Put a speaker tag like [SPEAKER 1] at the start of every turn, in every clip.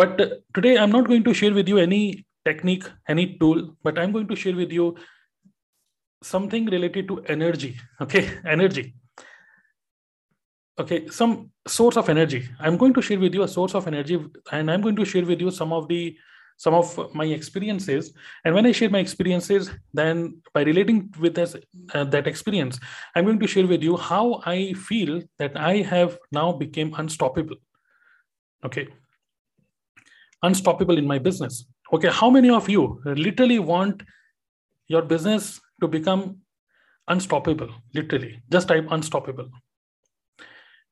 [SPEAKER 1] but today i'm not going to share with you any technique any tool but i'm going to share with you something related to energy okay? Energy. Okay some source of energy. I'm going to share with you a source of energy and i'm going to share with you some of the some of my experiences. And when i share my experiences then by relating with this, uh, that experience i'm going to share with you how i feel that i have now become unstoppable okay unstoppable in my business. Okay how many of you literally want your business to become unstoppable? Literally just type unstoppable.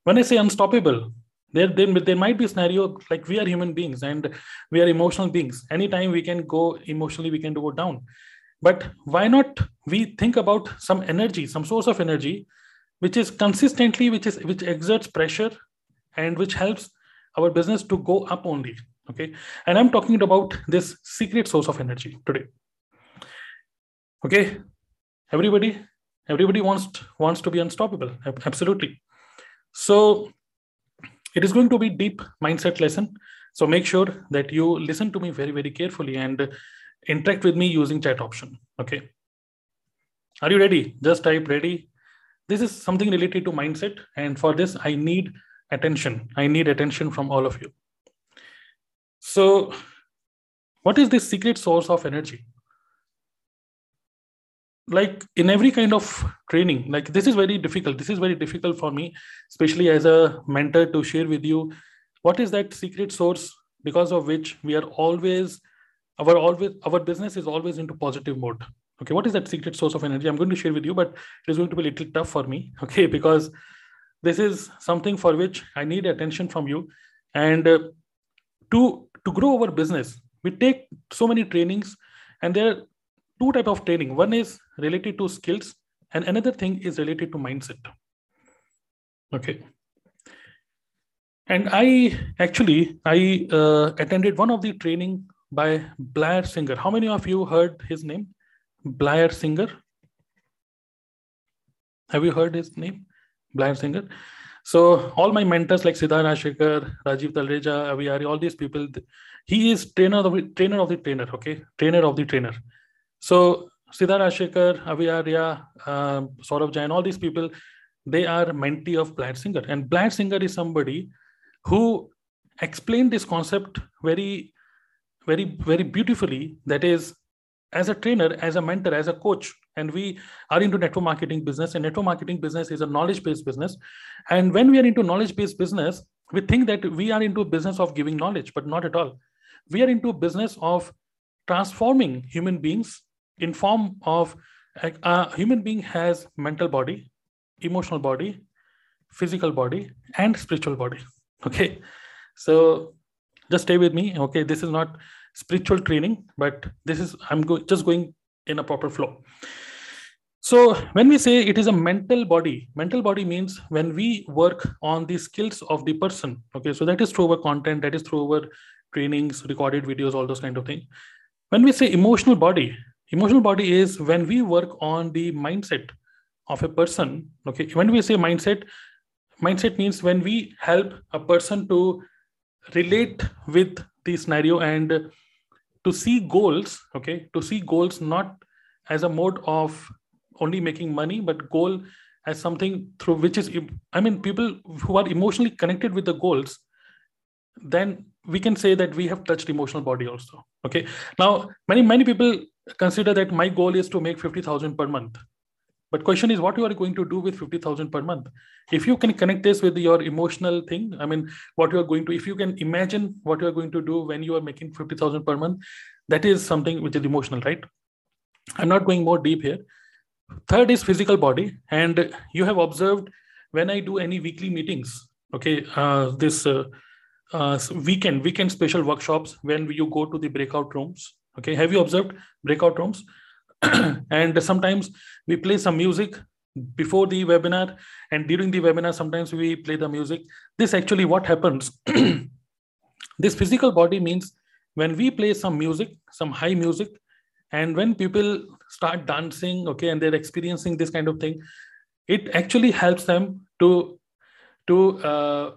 [SPEAKER 1] When i say unstoppable there, there, there might be scenario like we are human beings and we are emotional beings. Anytime we can go emotionally we can go down. But why not we think about some energy some source of energy which is consistently which is which exerts pressure and which helps our business to go up only okay. And i'm talking about this secret source of energy today. Okay. Everybody everybody wants wants to be unstoppable. Absolutely. So it is going to be deep mindset lesson. So make sure that you listen to me very very carefully and interact with me using chat option. Okay. Are you ready? Just type ready. This is something related to mindset. And for this i need attention. I need attention from all of you so what is this secret source of energy? Like in every kind of training like this is very difficult. This is very difficult for me especially as a mentor to share with you. What is that secret source because of which we are always our always our business is always into positive mode? Okay what is that secret source of energy? I'm going to share with you but it is going to be a little tough for me okay because this is something for which i need attention from you. And uh, to to grow our business we take so many trainings and there are two type of training. One is related to skills and another thing is related to mindset. Okay. And i actually i uh, attended one of the training by blair singer. How many of you heard his name? Blair singer? Have you heard his name? Blair singer so all my mentors like Siddharth Rajsekar, Rajiv Talreja, Avi Arya, all these people, he is trainer of the trainer of the trainer, okay? Trainer of the trainer. So Siddharth Rajsekar, Avi Arya, uh, Saurabh Jain, all these people, they are mentee of Blair Singer. And Blair Singer is somebody who explained this concept very, very, very beautifully. That is, as a trainer, as a mentor, as a coach, and we are into network marketing business. And network marketing business is a knowledge-based business. And when we are into knowledge-based business, we think that we are into business of giving knowledge, but not at all. We are into business of transforming human beings in form of a human being has mental body emotional body physical body and spiritual body okay so just stay with me okay this is not spiritual training but this is i'm go- just going in a proper flow. So when we say it is a mental body mental body means when we work on the skills of the person okay? So that is through our content that is through our trainings recorded videos all those kind of things when we say emotional body emotional body is when we work on the mindset of a person okay? When we say mindset mindset means when we help a person to relate with the scenario and to see goals okay to see goals not as a mode of only making money but goal as something through which is i mean people who are emotionally connected with the goals then we can say that we have touched emotional body also okay. Now many many people consider that my goal is to make 50000 per month but question is what you are going to do with 50000 per month? If you can connect this with your emotional thing i mean what you are going to if you can imagine what you are going to do when you are making 50000 per month that is something which is emotional right? I'm not going more deep here. Third is physical body. And you have observed when i do any weekly meetings okay uh, this uh, uh, weekend weekend special workshops when you go to the breakout rooms okay? Have you observed breakout rooms and sometimes we play some music before the webinar and during the webinar sometimes we play the music. This actually what happens this physical body means when we play some music some high music and when people start dancing okay and they're experiencing this kind of thing it actually helps them to to uh,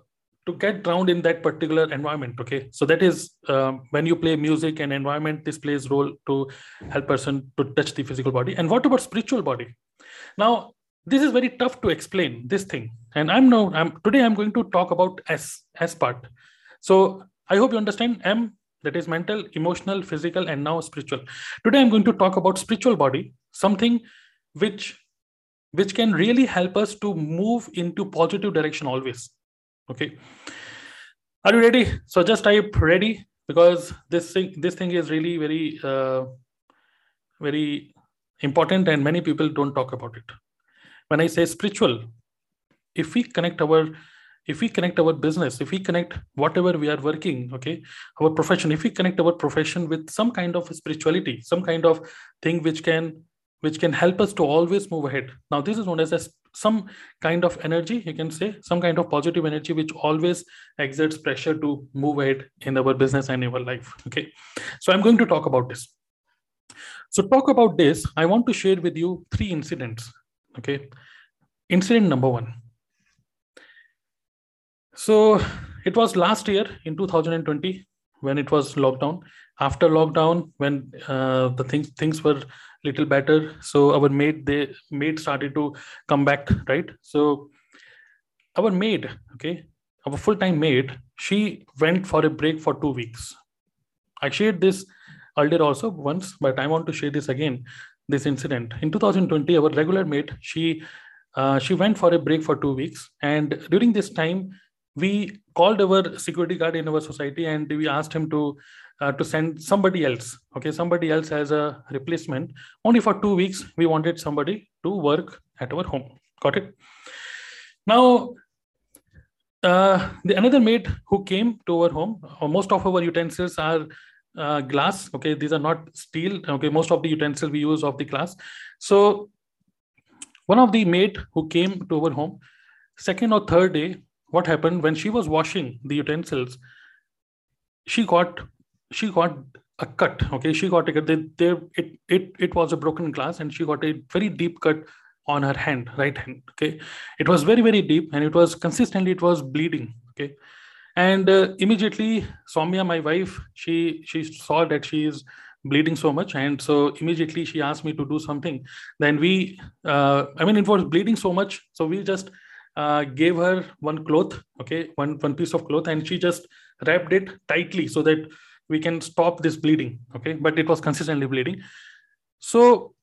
[SPEAKER 1] to get drowned in that particular environment okay? So that is um, when you play music and environment this plays role to help person to touch the physical body. And what about spiritual body? Now this is very tough to explain this thing. And i'm now i'm today i'm going to talk about s s part. So i hope you understand m that is mental emotional physical and now spiritual. Today i'm going to talk about spiritual body something which which can really help us to move into positive direction always okay. Are you ready? So just type ready because this thing this thing is really very uh, very important and many people don't talk about it. When i say spiritual if we connect our if we connect our business if we connect whatever we are working okay our profession if we connect our profession with some kind of spirituality some kind of thing which can which can help us to always move ahead. Now, this is known as a, some kind of energy, you can say, some kind of positive energy, which always exerts pressure to move ahead in our business and in our life. Okay. So I'm going to talk about this. So talk about this, I want to share with you three incidents. Okay. Incident number one. So it was last year in 2020 when it was lockdown. After lockdown, when uh, the things things were little better. So our maid they maid started to come back right? So our maid okay our full-time maid she went for a break for two weeks. I shared this earlier also once but i want to share this again this incident. In 2020 our regular maid she uh, she went for a break for two weeks. And during this time we called our security guard in our society and we asked him to uh, to send somebody else okay? Somebody else as a replacement. Only for two weeks we wanted somebody to work at our home. Got it? Now uh, the another maid who came to our home uh, most of our utensils are uh, glass okay? These are not steel okay? Most of the utensils we use of the glass. So one of the maid who came to our home second or third day what happened? When she was washing the utensils she got she got a cut okay? She got a cut. They, they, it, it it was a broken glass and she got a very deep cut on her hand right hand okay? It was very very deep and it was consistently it was bleeding okay? And uh, immediately Soumya, my wife she she saw that she is bleeding so much and so immediately she asked me to do something. Then we uh, i mean it was bleeding so much so we just uh, gave her one cloth okay? One one piece of cloth and she just wrapped it tightly so that we can stop this bleeding okay? But it was consistently bleeding. So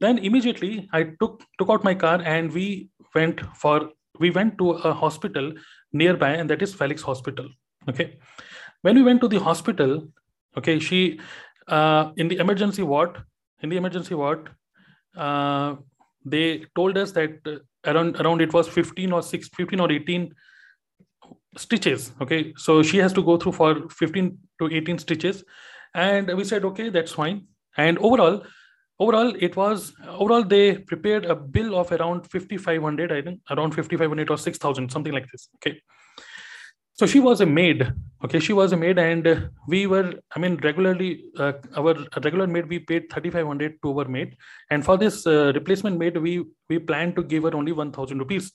[SPEAKER 1] then immediately i took took out my car and we went for we went to a hospital nearby and that is felix hospital okay? When we went to the hospital okay she uh, in the emergency ward in the emergency ward uh, they told us that around around it was 15 or 6 15 or 18 stitches okay? So she has to go through for 15 to 18 stitches. And we said okay that's fine. And overall overall it was overall they prepared a bill of around 5500 i think around 5500 or 6000 something like this okay? So she was a maid okay? She was a maid and we were i mean regularly uh, our regular maid we paid 3500 to our maid. And for this uh, replacement maid we we planned to give her only 1000 rupees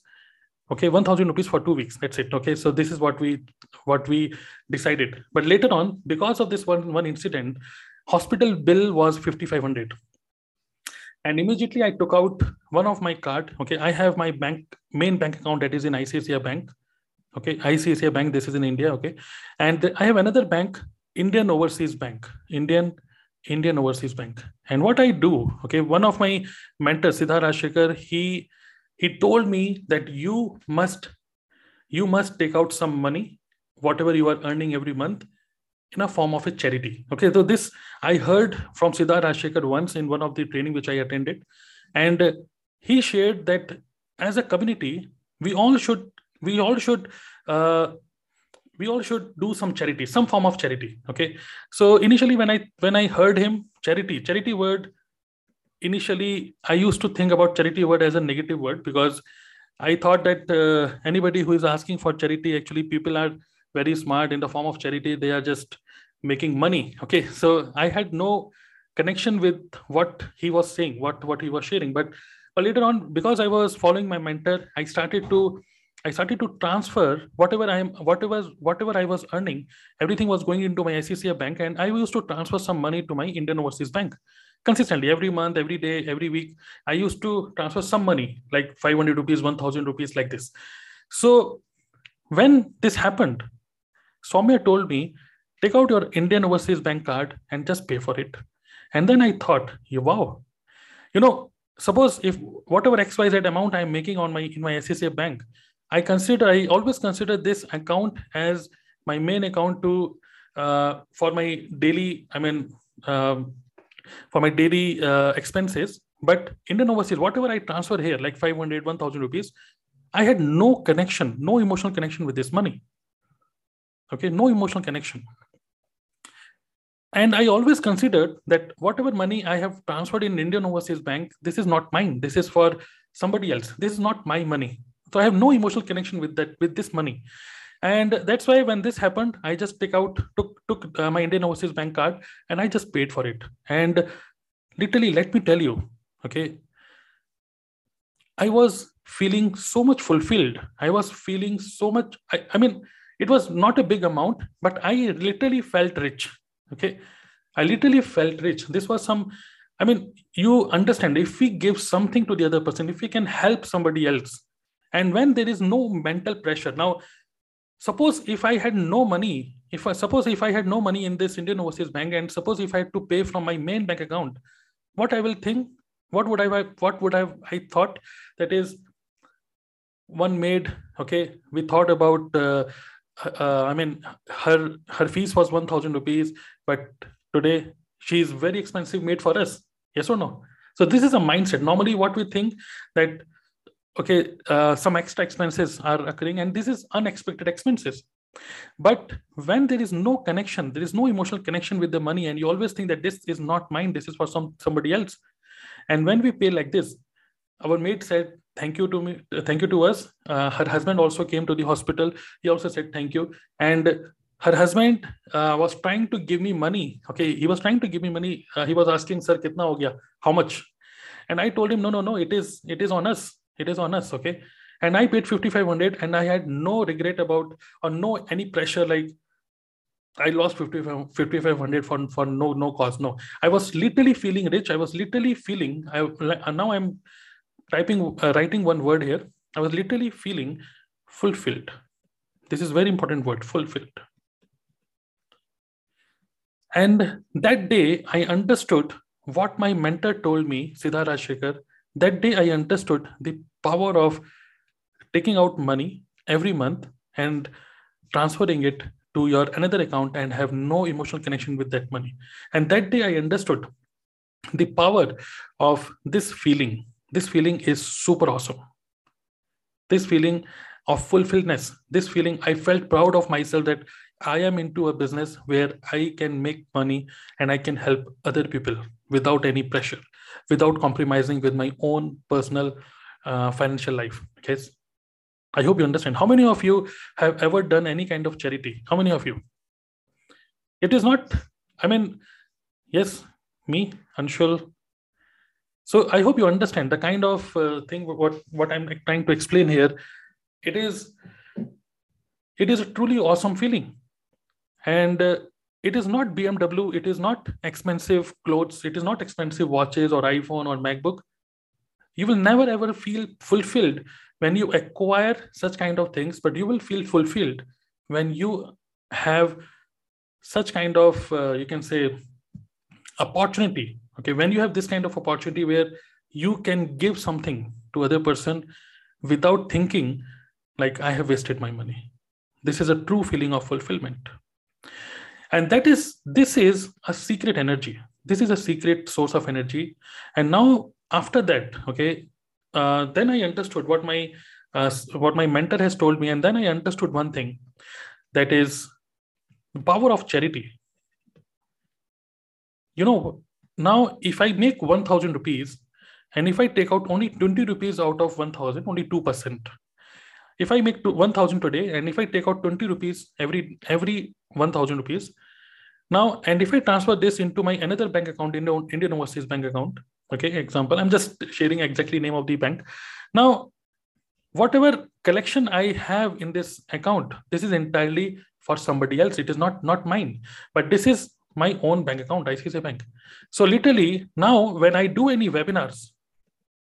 [SPEAKER 1] okay 1000 rupees for two weeks. That's it. Okay so this is what we what we decided. But later on because of this one one incident hospital bill was 5500 and immediately i took out one of my card. Okay i have my bank main bank account that is in icici bank. Okay icici bank this is in india okay. And i have another bank indian overseas bank indian indian overseas bank. And what i do okay one of my mentors siddharth Rajsekar, he he told me that you must you must take out some money whatever you are earning every month in a form of a charity. Okay so this i heard from siddharth Rajsekar once in one of the training which i attended and he shared that as a community we all should we all should uh, we all should do some charity some form of charity. Okay so initially when i when i heard him charity charity word initially i used to think about charity word as a negative word because i thought that uh, anybody who is asking for charity actually people are very smart in the form of charity. They are just making money. Okay. So i had no connection with what he was saying what what he was sharing. But, but later on because i was following my mentor i started to I started to transfer whatever I am, whatever whatever I was earning, everything was going into my ICICI bank, and I used to transfer some money to my Indian Overseas Bank consistently every month, every day, every week. I used to transfer some money, like 500 rupees, 1,000 rupees, like this. So when this happened, Soumya told me, take out your Indian Overseas Bank card and just pay for it. And then I thought, wow, you know, suppose if whatever xyz amount i'm making on my in my ICICI bank i consider i always consider this account as my main account to uh, for my daily i mean um, for my daily uh, expenses but indian overseas whatever i transfer here like 500 1000 rupees i had no connection no emotional connection with this money okay no emotional connection and I always considered that whatever money I have transferred in Indian Overseas Bank, this is not mine. This is for somebody else. This is not my money. So I have no emotional connection with that, with this money. And that's why when this happened, I just took out, took, took uh, my Indian Overseas Bank card and I just paid for it. And literally, let me tell you, okay, I was feeling so much fulfilled. I was feeling so much, I, I mean, it was not a big amount, but I literally felt rich okay i literally felt rich this was some i mean you understand if we give something to the other person if we can help somebody else and when there is no mental pressure now suppose if i had no money if i suppose if i had no money in this indian overseas bank and suppose if i had to pay from my main bank account what i will think what would i what would i i thought that is one maid okay we thought about uh, uh, I mean, her her fees was one thousand rupees, but today she is very expensive maid for us. Yes or no? So this is a mindset. Normally, what we think that okay, uh, some extra expenses are occurring, and this is unexpected expenses. But when there is no connection, there is no emotional connection with the money, and you always think that this is not mine, this is for some somebody else. And when we pay like this, our mate said thank you to me thank you to us. Uh, her husband also came to the hospital. He also said thank you. And her husband uh, was trying to give me money. Okay he was trying to give me money. Uh, he was asking sir kitna ho gaya? How much? And i told him no no no it is it is on us it is on us okay and i paid 5500 and i had no regret about or no any pressure like I lost 5500 for, for no no cause. No, I was literally feeling rich. I was literally feeling. I now I'm typing uh, writing one word here i was literally feeling fulfilled this is very important word fulfilled and that day i understood what my mentor told me siddharth Rajsekar, that day i understood the power of taking out money every month and transferring it to your another account and have no emotional connection with that money. And that day i understood the power of this feeling. This feeling is super awesome. This feeling of fulfilledness this feeling i felt proud of myself that i am into a business where i can make money and i can help other people without any pressure without compromising with my own personal uh, financial life. Okay? I hope you understand. How many of you have ever done any kind of charity? How many of you? It is not i mean yes me anshul. So I hope you understand the kind of uh, thing what what I'm trying to explain here. It is it is a truly awesome feeling, and uh, it is not BMW. It is not expensive clothes. It is not expensive watches or iPhone or MacBook. You will never ever feel fulfilled when you acquire such kind of things, but you will feel fulfilled when you have such kind of uh, you can say opportunity okay when you have this kind of opportunity where you can give something to other person without thinking like i have wasted my money this is a true feeling of fulfillment and that is this is a secret energy. This is a secret source of energy. And now after that okay uh, then i understood what my uh, what my mentor has told me. And then i understood one thing that is the power of charity. You know now, if I make 1000 rupees and if I take out only 20 rupees out of 1000, only 2%. If I make 1000 today and if I take out 20 rupees every every 1000 rupees, now, and if I transfer this into my another bank account, Indian, Indian Overseas Bank account, okay, example, I'm just sharing exactly name of the bank. Now, whatever collection I have in this account, this is entirely for somebody else. It is not not mine, but this is my own bank account, ICICI Bank. So literally now, when I do any webinars,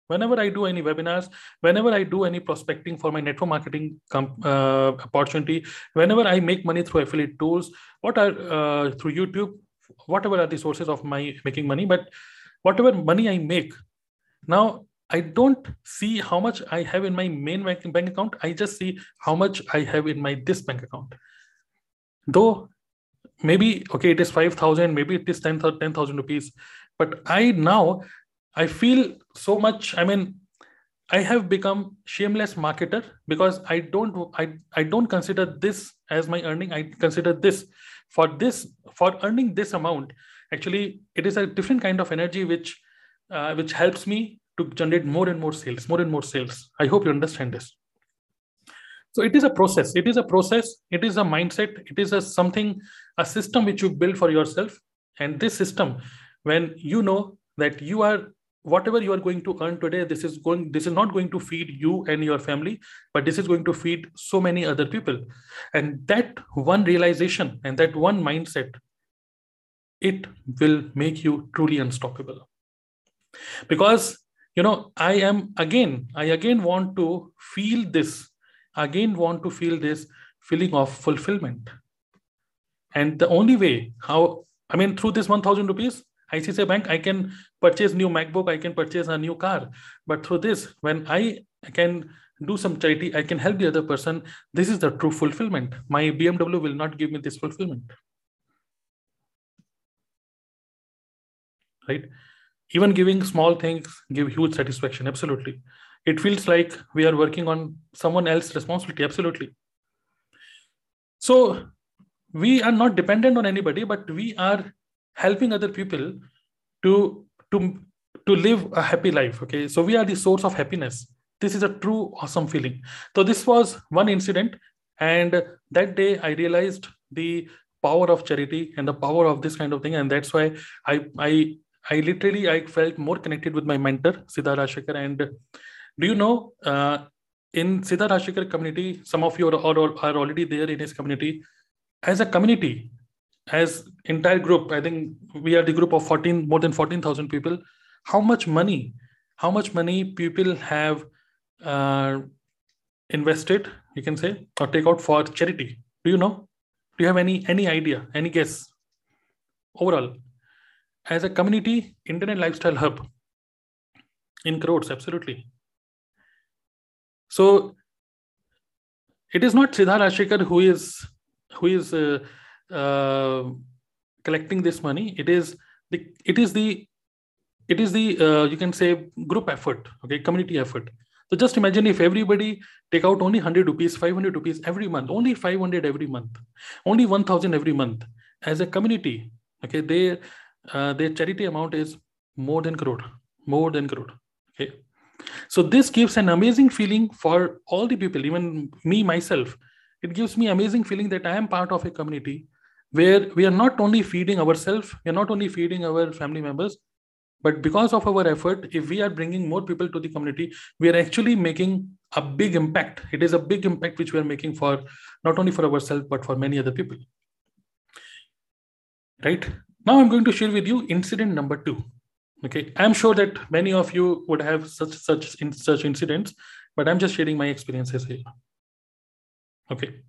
[SPEAKER 1] whenever I do any webinars, whenever I do any prospecting for my network marketing uh, opportunity, whenever I make money through affiliate tools, what are uh, through YouTube, whatever are the sources of my making money, but whatever money I make, now I don't see how much I have in my main bank, account. I just see how much I have in my this bank account. Though maybe okay, it is five thousand, maybe it is ten thousand rupees, but I now I feel so much. I mean, I have become shameless marketer because I don't I, I don't consider this as my earning. I consider this for this for earning this amount. Actually, it is a different kind of energy which uh, which helps me to generate more and more sales, more and more sales. I hope you understand this. So it is a process. It is a process. It is a mindset. It is a something, a system which you build for yourself. And this system, when you know that you are whatever you are going to earn today this is going this is not going to feed you and your family but this is going to feed so many other people. And that one realization and that one mindset it will make you truly unstoppable. Because you know i am again i again want to feel this again want to feel this feeling of fulfillment. And the only way how i mean through this 1000 rupees ICICI Bank, I can purchase new MacBook, I can purchase a new car. But through this, when I can do some charity, I can help the other person. This is the true fulfillment. My BMW will not give me this fulfillment. Right? Even giving small things give huge satisfaction. Absolutely. It feels like we are working on someone else's responsibility. Absolutely. So we are not dependent on anybody, but we are helping other people to to to live a happy life okay? So we are the source of happiness. This is a true awesome feeling. So this was one incident and that day i realized the power of charity and the power of this kind of thing and that's why i i i literally i felt more connected with my mentor siddharth Rajsekar. and do you know uh, in siddharth Rajsekar community some of you are, are, are already there in his community. As a community as entire group i think we are the group of 14 more than 14000 people how much money how much money people have uh, invested you can say or take out for charity? Do you know? Do you have any any idea any guess? Overall as a community internet lifestyle hub in crores absolutely. So it is not siddharth Rajsekar who is who is uh, uh, collecting this money it is the it is the it is the uh, you can say group effort okay community effort. So just imagine if everybody take out only 100 rupees 500 rupees every month only 500 every month only 1000 every month. As a community okay their uh, their charity amount is more than crore more than crore okay. So this gives an amazing feeling for all the people even me myself. It gives me amazing feeling that i am part of a community where we are not only feeding ourselves, we are not only feeding our family members, but because of our effort, if we are bringing more people to the community, we are actually making a big impact. It is a big impact which we are making for not only for ourselves, but for many other people. Right now, I'm going to share with you incident number two. Okay, I'm sure that many of you would have such such in such incidents, but I'm just sharing my experiences here. Okay,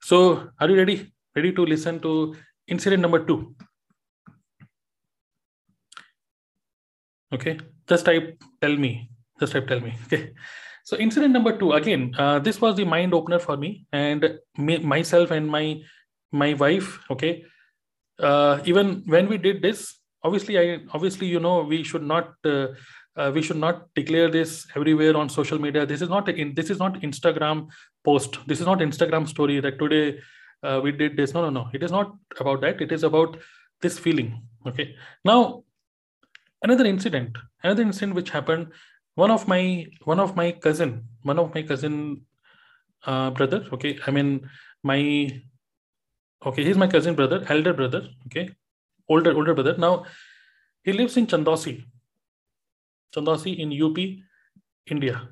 [SPEAKER 1] so are you ready? Ready to listen to incident number two. Okay, just type tell me. Just type tell me. Okay. So incident number two, again, uh, this was the mind opener for me and me, myself and my my wife. Okay. Uh, even when we did this, obviously, I obviously you know we should not uh, uh, we should not declare this everywhere on social media. This is not in this is not Instagram post. This is not Instagram story that today uh, we did this. No no no. It is not about that. It is about this feeling. Okay. Now another incident. Another incident which happened. One of my one of my cousin one of my cousin uh, brother okay. I mean my okay he's my cousin brother elder brother okay. Older older brother. Now he lives in chandausi chandausi in up india.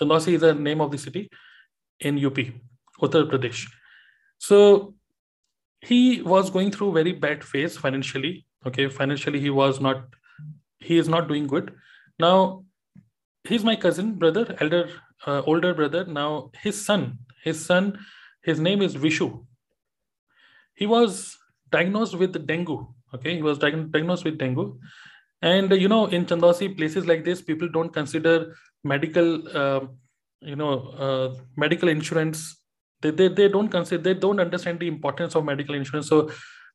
[SPEAKER 1] Chandausi is the name of the city in UP, Uttar Pradesh. So he was going through very bad phase financially. Okay, financially he was not, he is not doing good. Now, he's my cousin, brother, elder, uh, older brother. Now his son, his son, his name is Vishu. He was diagnosed with dengue. Okay, he was diagnosed with dengue, and you know, in Chandausi, places like this, people don't consider medical, uh, you know, uh, medical insurance. They, they they don't consider they don't understand the importance of medical insurance. So,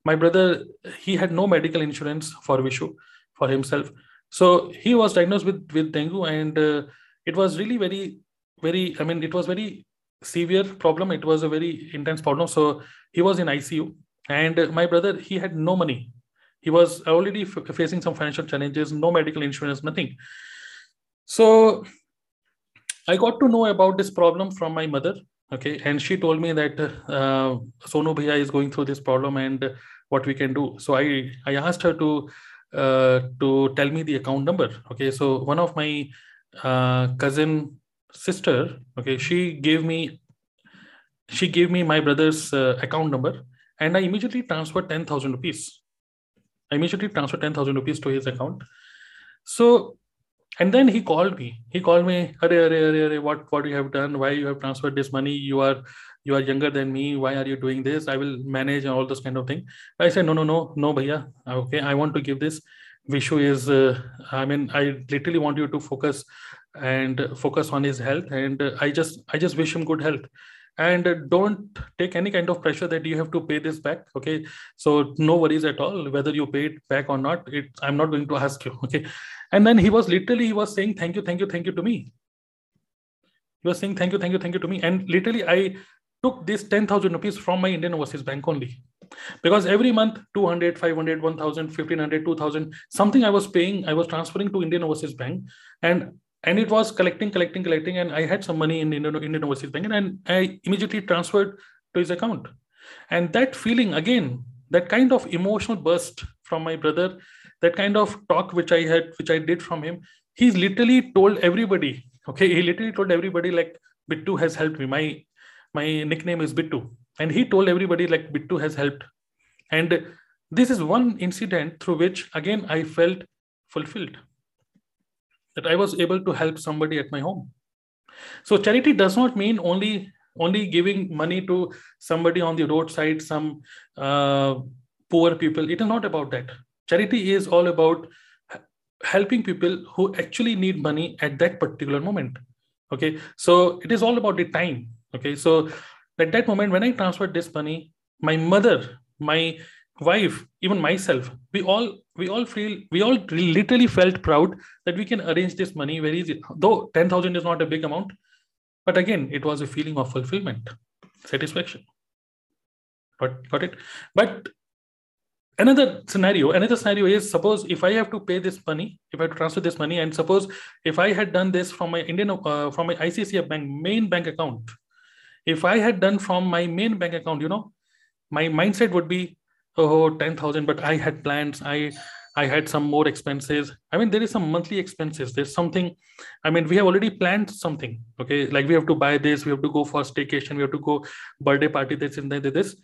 [SPEAKER 1] my brother, he had no medical insurance for Vishu, for himself. So he was diagnosed with with dengue, and uh, it was really very very. I mean, it was very severe problem. It was a very intense problem. So he was in ICU, and my brother he had no money he was already f- facing some financial challenges no medical insurance nothing so i got to know about this problem from my mother okay and she told me that uh, sonu bhaiya is going through this problem and what we can do. So i i asked her to uh, to tell me the account number. Okay so one of my uh, cousin sister okay she gave me she gave me my brother's uh, account number and i immediately transferred 10000 rupees. I immediately transferred 10,000 rupees to his account. So, and then he called me. He called me, are, are, are, what, what you have done? Why you have transferred this money? You are, you are younger than me. Why are you doing this? I will manage and all this kind of thing. I said, no, no, no, no, bhaiya. Okay, I want to give this. Vishu is, uh, I mean, I literally want you to focus and focus on his health. And I just, I just wish him good health and don't take any kind of pressure that you have to pay this back okay so no worries at all whether you pay it back or not it i'm not going to ask you okay and then he was literally he was saying thank you thank you thank you to me. He was saying thank you thank you thank you to me. And literally i took this 10000 rupees from my indian overseas bank only. Because every month 200 500 1000 1500 2000 something i was paying i was transferring to indian overseas bank. And and it was collecting, collecting, collecting, and I had some money in Indian, Indian Overseas Bank, and I immediately transferred to his account. And that feeling again, that kind of emotional burst from my brother, that kind of talk which I had, which I did from him, he's literally told everybody. Okay, he literally told everybody like Bittu has helped me. My my nickname is Bittu, and he told everybody like Bittu has helped. And this is one incident through which again I felt fulfilled that I was able to help somebody at my home. So charity does not mean only only giving money to somebody on the roadside, some uh, poor people. It is not about that. Charity is all about helping people who actually need money at that particular moment. Okay, so it is all about the time. Okay, so at that moment when I transferred this money, my mother, my wife, even myself, we all we all feel we all literally felt proud that we can arrange this money very easy. Though ten thousand is not a big amount, but again, it was a feeling of fulfillment, satisfaction. Got, got it? But another scenario, another scenario is suppose if I have to pay this money, if I have to transfer this money, and suppose if I had done this from my Indian uh, from my ICICI bank main bank account, if I had done from my main bank account, you know, my mindset would be oh 10000 but i had plans i i had some more expenses. I mean there is some monthly expenses. There's something i mean we have already planned something okay? Like we have to buy this we have to go for staycation we have to go birthday party this and that this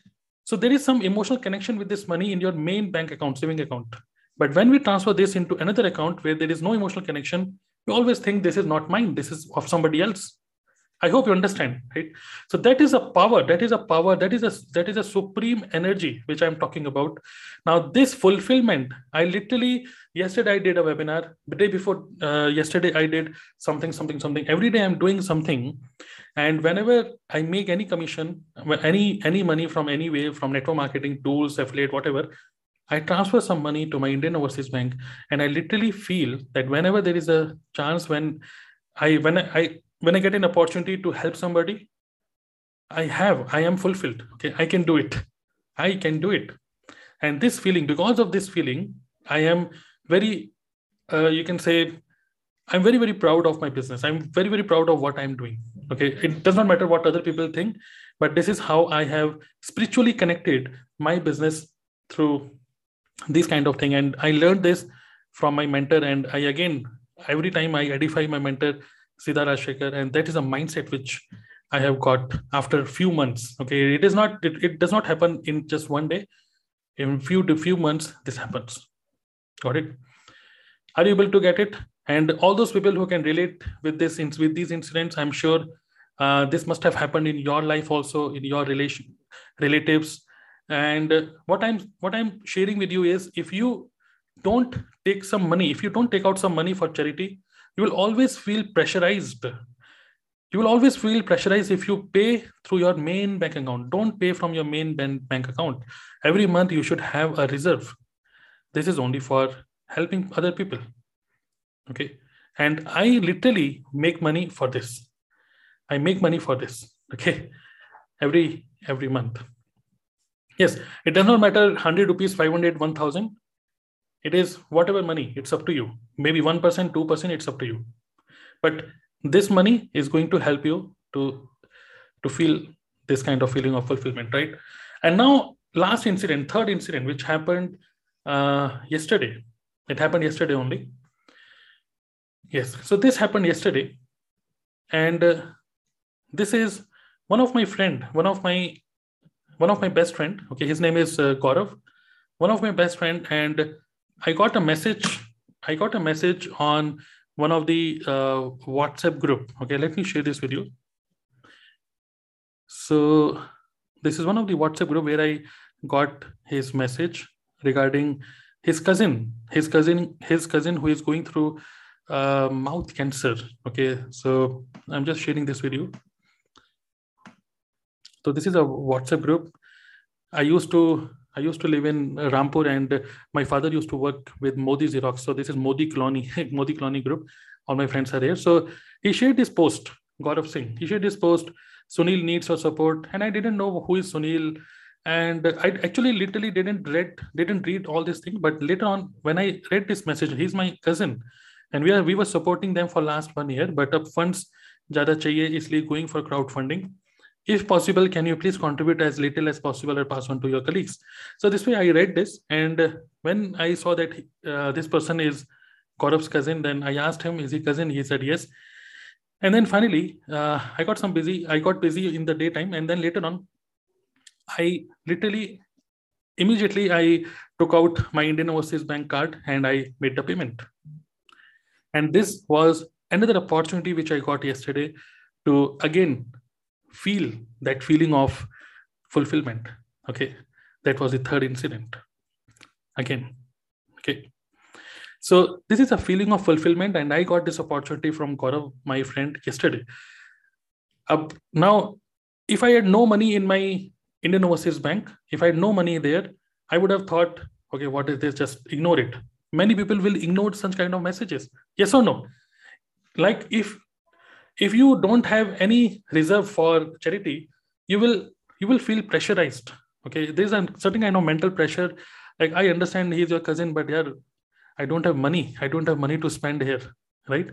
[SPEAKER 1] so there is some emotional connection with this money in your main bank account saving account but when we transfer this into another account where there is no emotional connection we always think this is not mine this is of somebody else I hope you understand, right? So that is a power. That is a power. That is a that is a supreme energy which I'm talking about. Now, this fulfillment. I literally yesterday I did a webinar. The day before uh, yesterday I did something, something, something. Every day I'm doing something, and whenever I make any commission, any any money from any way from network marketing tools, affiliate, whatever, I transfer some money to my Indian Overseas Bank, and I literally feel that whenever there is a chance when I when I when I get an opportunity to help somebody, I have, I am fulfilled. Okay, I can do it. I can do it. And this feeling, because of this feeling, I am very, uh, you can say, I'm very, very proud of my business. I'm very, very proud of what I'm doing. Okay, it does not matter what other people think, but this is how I have spiritually connected my business through this kind of thing. And I learned this from my mentor. And I again, every time I edify my mentor, Siddha Rajsekar, and that is a mindset which I have got after a few months. Okay, it is not it, it does not happen in just one day. In few to few months, this happens. Got it? Are you able to get it? And all those people who can relate with this with these incidents, I'm sure uh, this must have happened in your life also, in your relation relatives. And what I'm what I'm sharing with you is if you don't take some money, if you don't take out some money for charity, you will always feel pressurized. You will always feel pressurized if you pay through your main bank account. Don't pay from your main bank account. Every month you should have a reserve. This is only for helping other people. Okay? And i literally make money for this i make money for this okay? Every every month. Yes it does not matter 100 rupees 500 1000 it is whatever money it's up to you. Maybe 1% 2% it's up to you. But this money is going to help you to to feel this kind of feeling of fulfillment right? And now last incident third incident which happened uh, yesterday. It happened yesterday only. Yes so this happened yesterday. And uh, this is one of my friend one of my one of my best friend okay his name is uh, gaurav one of my best friend and i got a message i got a message on one of the uh, WhatsApp group. Okay, let me share this with you. So this is one of the WhatsApp group where I got his message regarding his cousin, his cousin, his cousin who is going through uh, mouth cancer. Okay, so I'm just sharing this with you. So this is a WhatsApp group. I used to I used to live in Rampur and my father used to work with Modi Xerox. So this is Modi Colony, Modi Colony group. All my friends are there. So he shared this post, Gaurav Singh. He shared this post, Sunil needs your support. And I didn't know who is Sunil. And I actually literally didn't read, didn't read all this thing. But later on, when I read this message, he's my cousin. And we are we were supporting them for last one year, but up funds jada chahiye, isliye going for crowdfunding if possible, can you please contribute as little as possible or pass on to your colleagues? So this way I read this. And uh, when I saw that uh, this person is Gaurav's cousin, then I asked him, is he cousin? He said, yes. And then finally, uh, I got some busy, I got busy in the daytime. And then later on, I literally, immediately I took out my Indian Overseas Bank card and I made the payment. And this was another opportunity which I got yesterday to again feel that feeling of fulfillment. Okay, that was the third incident. Again, okay. So this is a feeling of fulfillment, and I got this opportunity from Gaurav, my friend, yesterday. Uh, now, if I had no money in my Indian Overseas Bank, if I had no money there, I would have thought, okay, what is this? Just ignore it. Many people will ignore such kind of messages. Yes or no? Like if if you don't have any reserve for charity you will you will feel pressurized. Okay? There's a certain kind of mental pressure. Like i understand he's your cousin but yeah i don't have money. I don't have money to spend here right?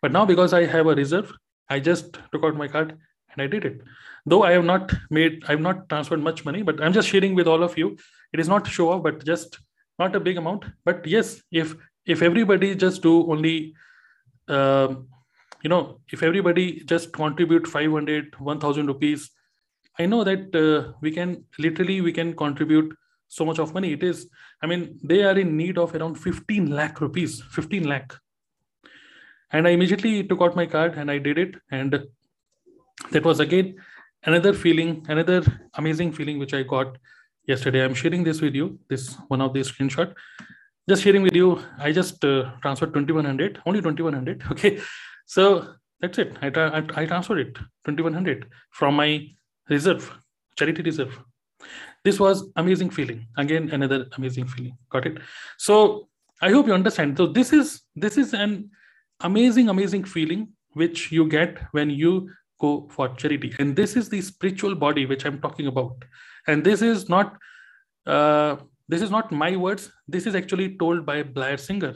[SPEAKER 1] But now because i have a reserve i just took out my card and i did it. Though i have not made i've not transferred much money but i'm just sharing with all of you. It is not show off but just not a big amount. But yes if if everybody just do only um, you know if everybody just contribute 500 1000 rupees i know that uh, we can literally we can contribute so much of money. It is i mean they are in need of around 15 lakh rupees 15 lakh. And i immediately took out my card and i did it. And that was again another feeling another amazing feeling which i got yesterday. I'm sharing this with you this one of the screenshot. Just sharing with you i just uh, transferred 2100 only 2100 okay so that's it. I, I, I transferred it 2100 from my reserve, charity reserve. This was amazing feeling. Again, another amazing feeling. Got it. So I hope you understand. So this is this is an amazing, amazing feeling which you get when you go for charity. And this is the spiritual body which I'm talking about. And this is not uh, this is not my words. This is actually told by Blair Singer